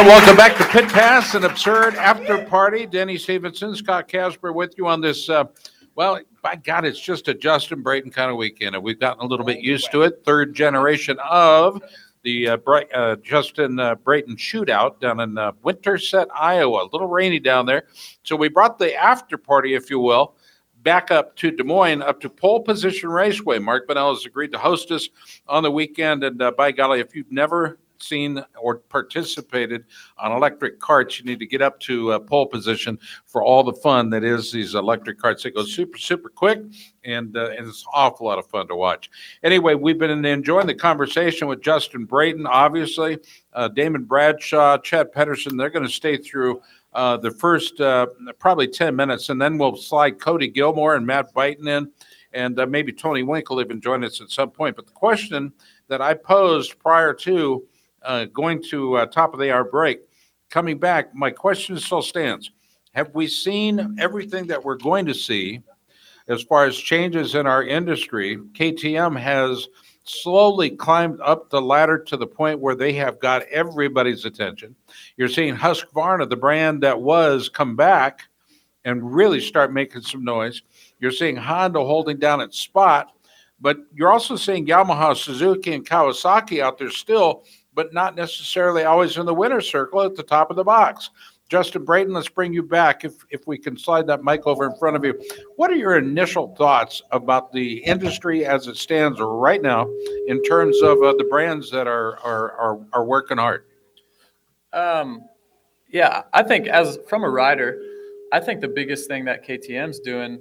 Right, welcome back to Pit Pass, an absurd after party. Denny Stevenson, Scott Casper with you on this. Uh, well, by God, it's just a Justin Brayton kind of weekend, and we've gotten a little bit used to it. Third generation of the uh, uh, Justin uh, Brayton shootout down in uh, Winterset, Iowa. A little rainy down there. So we brought the after party, if you will, back up to Des Moines, up to Pole Position Raceway. Mark Bonnell has agreed to host us on the weekend. And uh, by golly, if you've never seen or participated on electric carts, you need to get up to uh, pole position for all the fun that is these electric carts. They go super, super quick, and, uh, and it's an awful lot of fun to watch. Anyway, we've been enjoying the conversation with Justin Brayton, obviously, uh, Damon Bradshaw, Chad Pedersen. They're going to stay through uh, the first uh, probably 10 minutes, and then we'll slide Cody Gilmore and Matt Byton in, and uh, maybe Tony Winkle even join us at some point. But the question that I posed prior to uh, going to uh, top of the hour break, coming back, my question still stands. Have we seen everything that we're going to see as far as changes in our industry? KTM has slowly climbed up the ladder to the point where they have got everybody's attention. You're seeing Husqvarna, the brand that was, come back and really start making some noise. You're seeing Honda holding down its spot, but you're also seeing Yamaha, Suzuki, and Kawasaki out there still, but not necessarily always in the winner's circle at the top of the box. Justin Brayton, let's bring you back if, if we can slide that mic over in front of you. What are your initial thoughts about the industry as it stands right now in terms of uh, the brands that are, are, are, are working hard? Um, yeah, I think as from a rider, I think the biggest thing that KTM's doing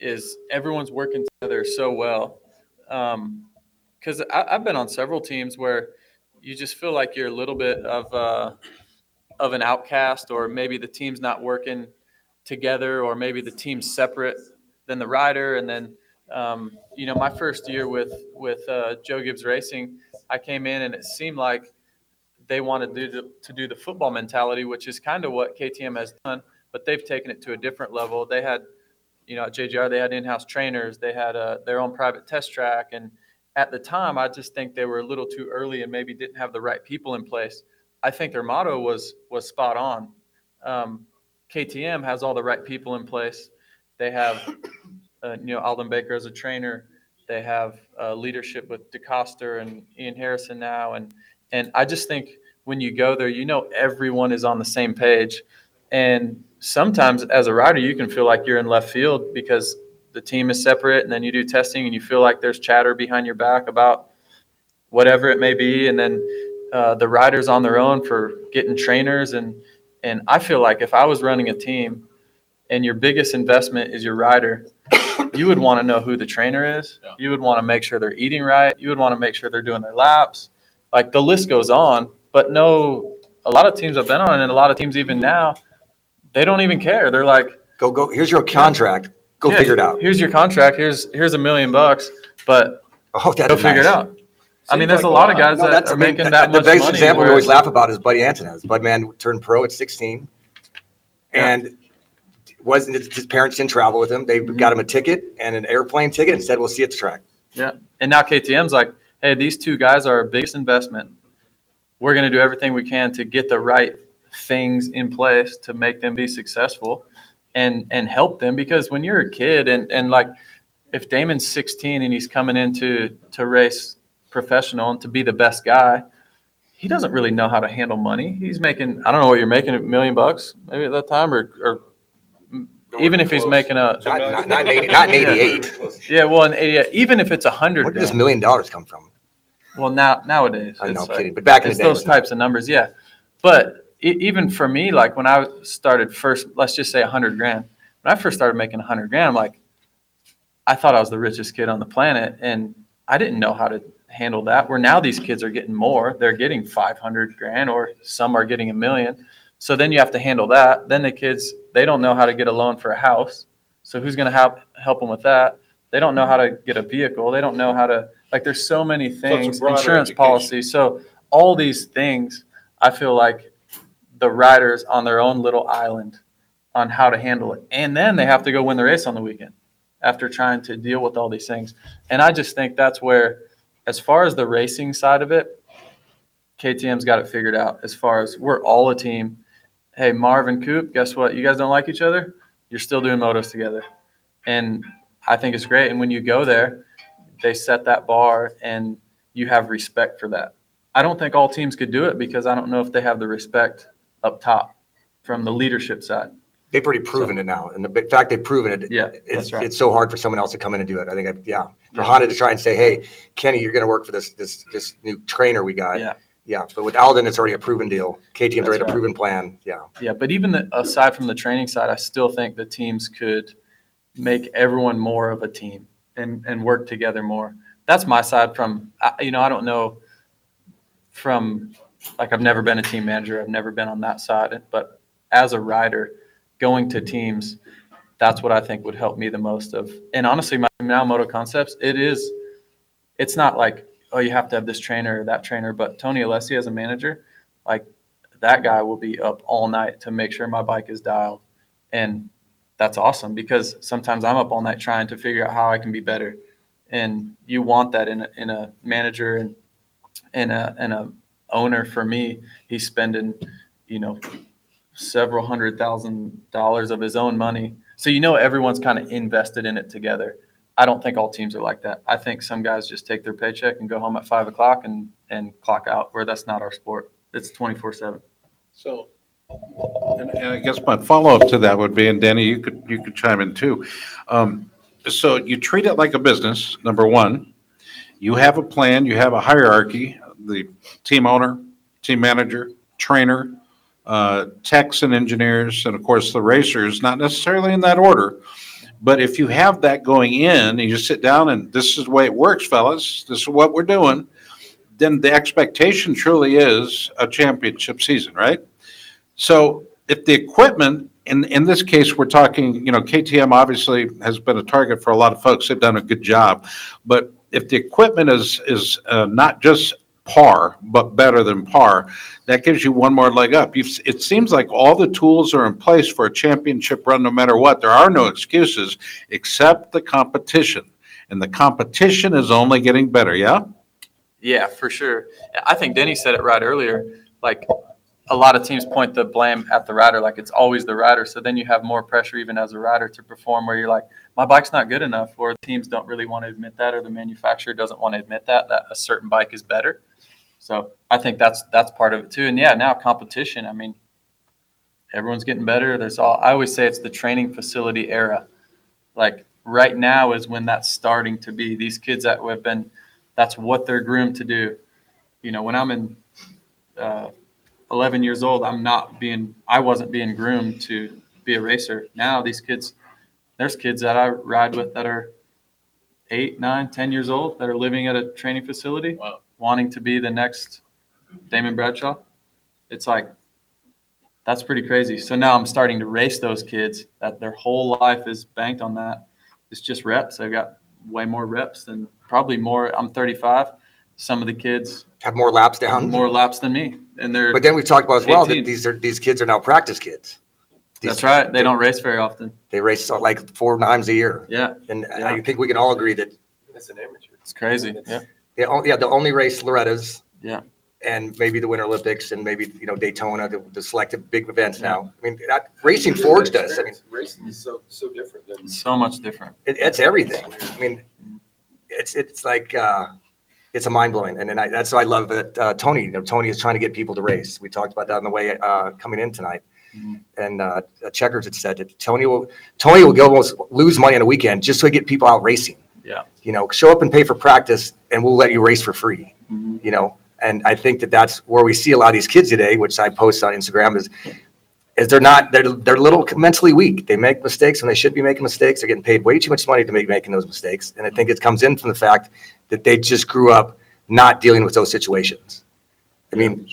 is everyone's working together so well. Because I've been on several teams where you just feel like you're a little bit of uh, of an outcast, or maybe the team's not working together, or maybe the team's separate than the rider. And then, um, you know, my first year with with uh, Joe Gibbs Racing, I came in and it seemed like they wanted to do, to do the football mentality, which is kind of what KTM has done, but they've taken it to a different level. They had, you know, at JGR, they had in-house trainers, they had uh, their own private test track, and at the time, I just think they were a little too early and maybe didn't have the right people in place. I think their motto was was spot on. Um, KTM has all the right people in place. They have, uh, you know, Aldon Baker as a trainer. They have uh, leadership with DeCoster and Ian Harrison now, and and I just think when you go there, you know everyone is on the same page. And sometimes as a rider, you can feel like you're in left field because the team is separate and then you do testing and you feel like there's chatter behind your back about whatever it may be. And then uh, the riders on their own for getting trainers. And, and I feel like if I was running a team and your biggest investment is your rider, you would want to know who the trainer is. You would want to make sure they're eating right. You would want to make sure they're doing their laps. Like the list goes on, but no, a lot of teams I've been on and a lot of teams even now, they don't even care. They're like, Go, go, here's your contract. Go "Yeah, figure it out. Here's your contract. Here's here's a million bucks, but Oh, that's go figure it nice. out. I mean, there's like a a lot of guys No, that that's are making the- that The much biggest money. example we always laugh about is Buddy Antunez. Budman turned pro at 16 and wasn't his his parents didn't travel with him. They Mm-hmm. got him a ticket and an airplane ticket and said, "We'll see you at the track." Yeah. And now KTM's like, hey, these two guys are our biggest investment. We're going to do everything we can to get the right things in place to make them be successful and and help them because when you're a kid and and like if Damon's 16 and he's coming into to race professional and to be the best guy, he doesn't really know how to handle money. He's making I don't know what you're making a million bucks maybe at that time or or even if he's making a Not, not, not, 80, not 88. yeah well in 88 even if it's a hundred Where did this million dollars come from? Well, now nowadays, I know, it's I'm kidding, like- but back in the day, those it types of numbers, yeah. But e- even for me, like when I started first, let's just say a hundred grand. When I first started making a hundred grand, I'm like, I thought I was the richest kid on the planet, and I didn't know how to handle that. Where now these kids are getting more. They're getting 500 grand or some are getting a million. So then you have to handle that. Then the kids, they don't know how to get a loan for a house. So who's going to help help them with that? They don't know how to get a vehicle. They don't know how to like there's so many things, broader insurance education. policies. So all these things, I feel like the riders on their own little island on how to handle it. And then they have to go win the race on the weekend after trying to deal with all these things. And I just think that's where, as far as the racing side of it, KTM's got it figured out. As far as we're all a team. Hey, Marv and Coop, guess what? You guys don't like each other? You're still doing motos together. And I think it's great. And when you go there, they set that bar and you have respect for that. I don't think all teams could do it because I don't know if they have the respect up top from the leadership side. They've already proven it now. And the fact they've proven it. Yeah, It's, right. it's so hard for someone else to come in and do it. I think, I- yeah, for Honda to try and say, hey, Kenny, you're going to work for this, this, this new trainer we got. Yeah. Yeah, but with Aldon, it's already a proven deal. KTM's That's already a proven plan. Yeah. Yeah, but even the, aside from the training side, I still think the teams could make everyone more of a team and, and work together more. That's my side from, I- you know, I don't know from, like, I've never been a team manager. I've never been on that side. But as a rider, going to teams, that's what I think would help me the most of. And honestly, my now Moto Concepts, it is, it's not like, oh, you have to have this trainer or that trainer, but Tony Alessi as a manager, like that guy will be up all night to make sure my bike is dialed. And that's awesome because sometimes I'm up all night trying to figure out how I can be better. And you want that in a, in a manager and and a and a owner for me, he's spending, you know, several hundred thousand dollars of his own money. So you know everyone's kind of invested in it together. I don't think all teams are like that. I think some guys just take their paycheck and go home at five o'clock and and clock out. Where that's not our sport. It's twenty four seven. So, and, I guess my follow-up to that would be, and Danny, you could, you could chime in too. Um, so you treat it like a business, number one. You have a plan, you have a hierarchy, the team owner, team manager, trainer, uh, techs and engineers, and of course the racers, not necessarily in that order. But if you have that going in, and you sit down and this is the way it works, fellas, this is what we're doing, then the expectation truly is a championship season, right? So if the equipment, in, in this case, we're talking, you know, KTM obviously has been a target for a lot of folks. They've done a good job. But if the equipment is, is uh, not just par, but better than par, that gives you one more leg up. You've, it seems like all the tools are in place for a championship run, no matter what. There are no excuses except the competition. And the competition is only getting better, yeah? Yeah, for sure. I think Denny said it right earlier. Like a lot of teams point the blame at the rider, like it's always the rider. So then you have more pressure even as a rider to perform where you're like, my bike's not good enough, or teams don't really want to admit that, or the manufacturer doesn't want to admit that that a certain bike is better. So I think that's that's part of it too. And yeah, now competition. I mean, everyone's getting better. There's all I always say it's the training facility era. Like right now is when that's starting to be. These kids that have been that's what they're groomed to do. You know, when I'm in uh, 11 years old, I'm not being, I wasn't being groomed to be a racer. Now these kids, there's kids that I ride with that are eight, nine, 10 years old that are living at a training facility, wanting to be the next Damon Bradshaw. It's like, that's pretty crazy. So now I'm starting to race those kids that their whole life is banked on that. It's just reps. They've got way more reps than probably more. I'm 35. Some of the kids Have more laps down. more laps than me, and they're But then we've talked about as well that these are, these kids are now practice kids. These- that's right. They don't race very often. They race uh, like four times a year. Yeah, And uh, Yeah. I think we can all agree that, it's an amateur. It's crazy. Yeah, they on- yeah, the only race Loretta's. Yeah. And maybe the Winter Olympics and maybe, you know, Daytona, the, the selected big events now. I mean, that, Racing Forge does. I mean, Racing is so, so different than. so much different. it, it's everything. I mean, it's, it's like, uh, it's a mind blowing. And then I, that's why I love that, uh, Tony, you know, Tony is trying to get people to race. We talked about that on the way, uh, coming in tonight. Mhm. And, uh, Checkers had said that Tony will, Tony will go almost lose money on a weekend just to get people out racing. Yeah. You know, show up and pay for practice and we'll let you race for free, Mhm. you know? And I think that that's where we see a lot of these kids today, which I post on Instagram is, is they're not, they're, they're a little mentally weak. They make mistakes when they should be making mistakes. They're getting paid way too much money to be making those mistakes. And I think it comes in from the fact that they just grew up not dealing with those situations. I mean,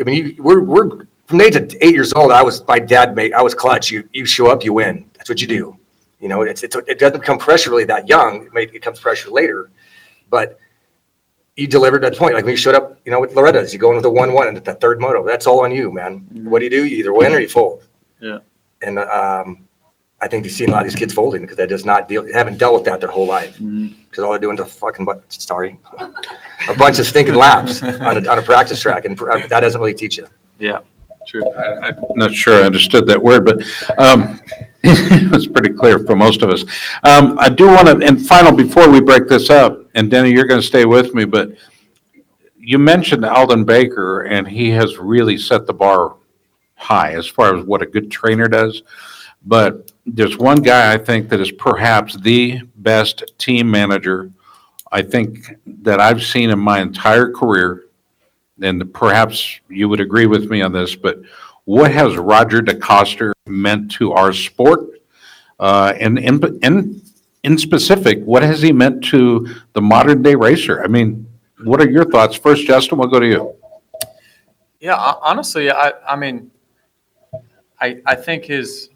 I mean, you, we're, we're, from the age of eight years old, I was, my dad made, I was clutch. You, you show up, you win. That's what you do. You know, it's, it's, it doesn't become pressure really that young. It may, it comes pressure later, but you delivered that point. Like when you showed up, you know, with Loretta's, you go in with a one-one and at the third moto. That's all on you, man. What do you do? You either win or you fold. Yeah. And, um, I think you've seen a lot of these kids folding because they just not deal, haven't dealt with that their whole life. Because all they're doing is a fucking, bu- sorry, a bunch of stinking laps on a, on a practice track, and pr- that doesn't really teach you. Yeah. True. I- I'm not sure I understood that word, but um, it's pretty clear for most of us. Um, I do want to, and final, before we break this up, and Denny, you're going to stay with me, but you mentioned Aldon Baker, and he has really set the bar high as far as what a good trainer does. But there's one guy I think that is perhaps the best team manager I think that I've seen in my entire career and perhaps you would agree with me on this, but what has Roger DeCoster meant to our sport? Uh, and in, in, specific, what has he meant to the modern day racer? I mean, what are your thoughts? First, Justin, we'll go to you. Yeah, honestly, I, I mean, I, I think his,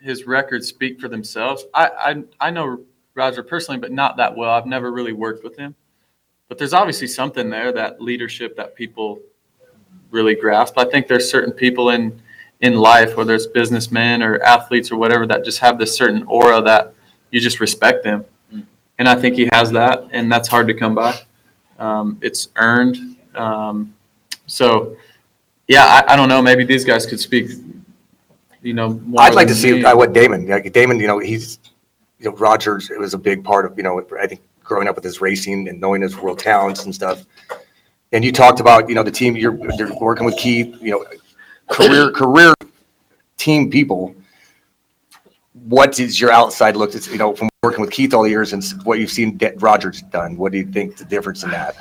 his records speak for themselves. I, I, I know Roger personally, but not that well. I've never really worked with him. But there's obviously something there, that leadership that people really grasp. I think there's certain people in, in life, whether it's businessmen or athletes or whatever, that just have this certain aura that you just respect them. And I think he has that, and that's hard to come by. Um, it's earned. Um, so, yeah, I, I don't know. Maybe these guys could speak. You know, more I'd like to see uh, what Damon, like Damon, you know, he's, you know, Rogers, it was a big part of, you know, I think growing up with his racing and knowing his world talents and stuff. And you talked about, you know, the team, you're, you're working with Keith, you know, career, career team people. What is your outside look, it's, you know, from working with Keith all the years and what you've seen De- Rogers done? What do you think the difference in that?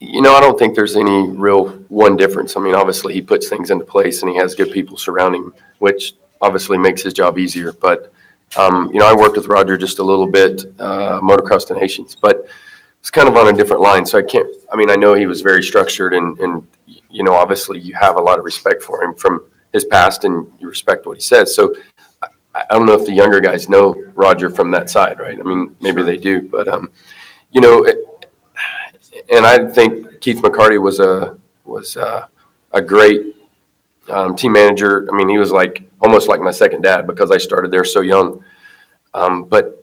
You know, I don't think there's any real one difference. I mean, obviously, he puts things into place and he has good people surrounding him, which obviously makes his job easier. But, um, you know, I worked with Roger just a little bit, uh, motocross to nations, but it's kind of on a different line. So I can't, I mean, I know he was very structured and, and, you know, obviously you have a lot of respect for him from his past and you respect what he says. So I, I don't know if the younger guys know Roger from that side, right? I mean, maybe they do, but, um, you know, it, and I think Keith McCarty was a was a, a great um, team manager. I mean, he was like almost like my second dad because I started there so young. Um, but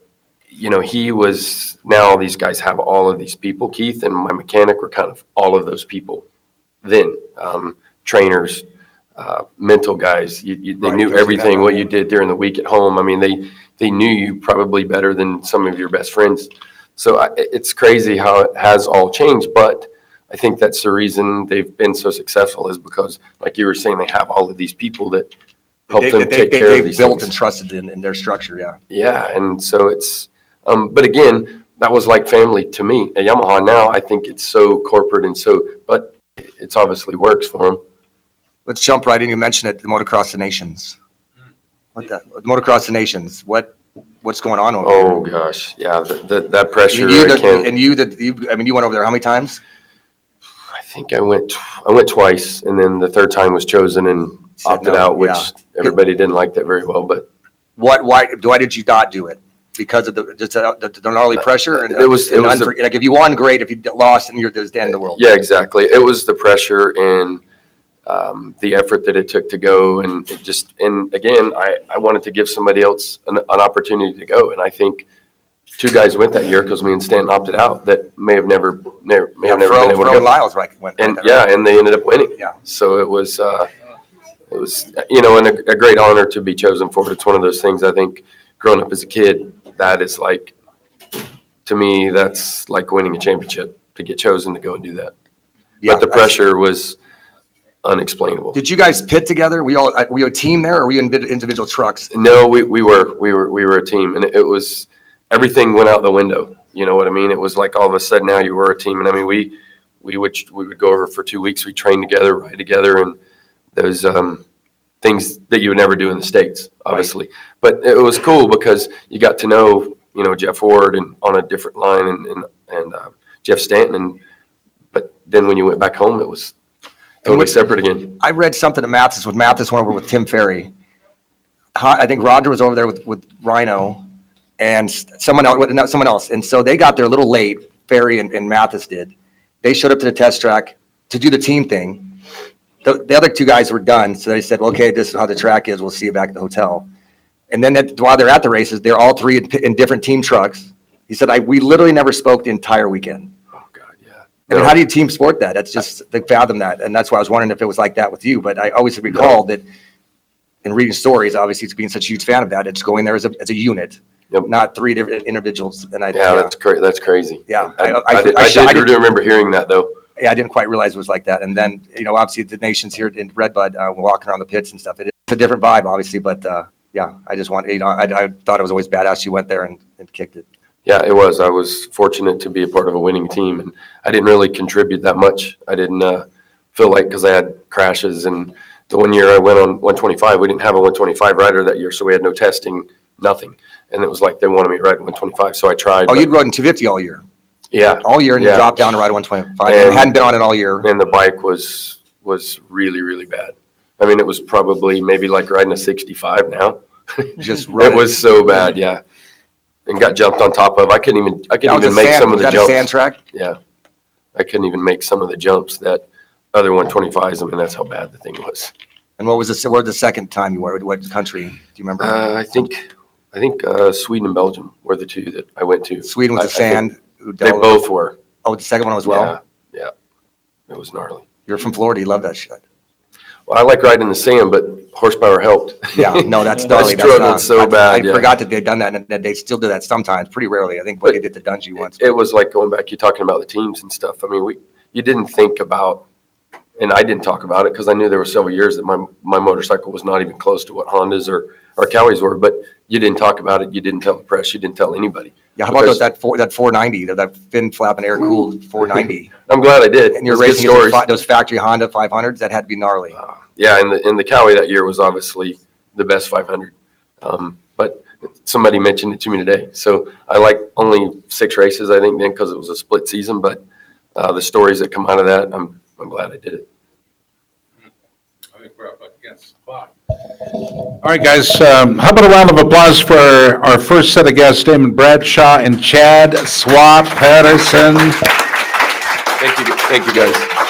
you know, he was now these guys have all of these people. Keith and my mechanic were kind of all of those people. Then um, trainers, uh, mental guys. You, you, they Right, knew everything what you did during the week at home. I mean, they they knew you probably better than some of your best friends. So I, it's crazy how it has all changed, but I think that's the reason they've been so successful is because, like you were saying, they have all of these people that help They- them they- take they- care of these Built and trusted in, in their structure, yeah. Yeah, and so it's, um, but again, that was like family to me. At Yamaha now, I think it's so corporate and so, but it's obviously works for them. Let's jump right in. You mentioned it, the Motocross of Nations. What the, Motocross of Nations, what, what's going on over there? Oh, gosh, yeah, that, that, that pressure, mean, you, the- and you, that you, I mean, you went over there how many times? I think I went, I went twice, and then the third time was chosen and opted no, out, which yeah. everybody didn't like that very well, but What, why, why did you not do it? Because of the, just the, the gnarly pressure and. It was- it and was the- unfor- Like, if you won, great. If you lost, and you're, there's the end of the world. yeah, exactly. It was the pressure and um, the effort that it took to go, and it just, and again, I, I wanted to give somebody else an, an opportunity to go, and I think two guys went that year because me and Stanton opted out that may have never, never, may Yeah, have never Fro, been able Fro to and go. Lyles, right, went. And yeah, and they ended up winning. Yeah. So it was, uh, it was, you know, and a, a great honor to be chosen for it. It's one of those things I think growing up as a kid, that is like, to me, that's like winning a championship to get chosen to go and do that. Yeah, But the pressure was unexplainable. Did you guys pit together? We all, uh, were you a team there or were you in individual trucks? No, we, we were, we were, we were a team and it was, everything went out the window. You know what I mean? It was like all of a sudden now you were a team. And I mean, we, we would, we would go over for two weeks. We trained together, ride together and those, um, things that you would never do in the States, obviously. But it was cool because you got to know, you know, Jeff Ward and on a different line and, and, and, uh, Jeff Stanton. And, but then when you went back home, it was totally what- separate again. I read something to Mathis, with Mathis went over with Tim Ferry. I think Roger was over there with, with Rhino and someone else, no, someone else. And so they got there a little late, Ferry and, and Mathis did. They showed up to the test track to do the team thing. The, the other two guys were done, so they said, okay, this is how the track is, we'll see you back at the hotel. And then that- while they're at the races, they're all three in, in different team trucks. He said, I, we literally never spoke the entire weekend. Oh, God, yeah. I mean, how do you team sport that? That's just, they fathom that. And that's why I was wondering if it was like that with you. But I always recall that in reading stories, obviously, it's being such a huge fan of that, it's going there as a, as a unit, Yep. not three different individuals. And I, Yeah, yeah, that's cra- that's crazy. Yeah, I, I- I- I did, I I sh- I did did- remember hearing that though. Yeah, I didn't quite realize it was like that. And then, you know, obviously the nations here in Redbud, uh, walking around the pits and stuff, it's a different vibe, obviously. But, uh, yeah, I just want, you know, I, I thought it was always badass. You went there and, and kicked it. Yeah, it was. I was fortunate to be a part of a winning team and I didn't really contribute that much. I didn't, uh, feel like, cause I had crashes and the one year I went on one twenty-five, we didn't have a one twenty-five rider that year, so we had no testing, nothing. And it was like, they wanted me to ride one twenty-five, so I tried. Oh, you'd rode in 250 all year, Yeah, all year, and you Yeah. dropped down to ride a 125 And- and hadn't been on it all year. and the bike was, was really, really bad. I mean, it was probably maybe like riding a sixty-five now. Just It was so bad, yeah. And got jumped on top of. I couldn't even, I That couldn't was even a make sand- some of was the that a sand jumps. track? Yeah. I couldn't even make some of the jumps that other one twenty-fives. I mean, that's how bad the thing was. And what was the, what was the second time you were, what country? Do you remember? Uh, I think, I think, uh, Sweden and Belgium were the two that I went to. Sweden I- was I the think sand. They both were. Oh, the second one as well? Yeah, yeah. It was gnarly. You're from Florida, you love that shit. Well, I like riding the sand, but horsepower helped. Yeah, no, that's I gnarly. That's struggled not- so I- bad, I yeah. forgot that they'd done that, and that they still do that sometimes, pretty rarely. I think what they did to Dungy once. It was like going back, you're talking about the teams and stuff. I mean, we, you didn't think about, and I didn't talk about it because I knew there were several years that my, my motorcycle was not even close to what Hondas or, or Cowies were, but you didn't talk about it. You didn't tell the press. You didn't tell anybody. Yeah, how about because- those, that four, that four ninety, that fin flapping air cooled four ninety? I'm glad I did. And you're Those good racing against stories. those those factory Honda five hundreds, that had to be gnarly. Yeah, and the, and the Cowie that year was obviously the best 500. Um, but somebody mentioned it to me today. So I like only six races, I think, then because it was a split season. But uh, the stories that come out of that, I'm, I'm glad I did it. I think we're up against the clock. All right, guys, um, how about a round of applause for our first set of guests, Damon Bradshaw and Chad Swap Patterson. Thank you, thank you, guys.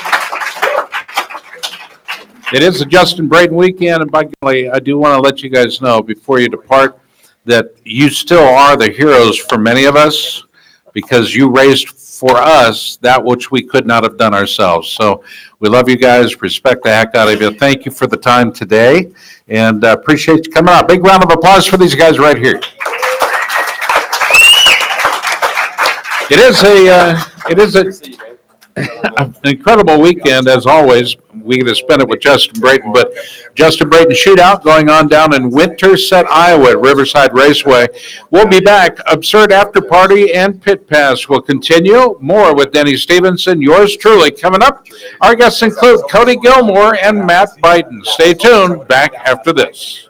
It is the Justin Brayton weekend, and by golly, I do want to let you guys know before you depart that you still are the heroes for many of us because you raised for us that which we could not have done ourselves. So we love you guys, respect the heck out of you. Thank you for the time today, and uh, appreciate you coming out. Big round of applause for these guys right here. It is a, uh, it is a, an incredible weekend, as always. We get to spend it with Justin Brayton, but Justin Brayton Shootout going on down in Winterset, Iowa at Riverside Raceway. We'll be back. Absurd After Party and Pit Pass will continue. More with Denny Stevenson, yours truly, coming up. Our guests include Cody Gilmore and Matt Biden. Stay tuned. Back after this.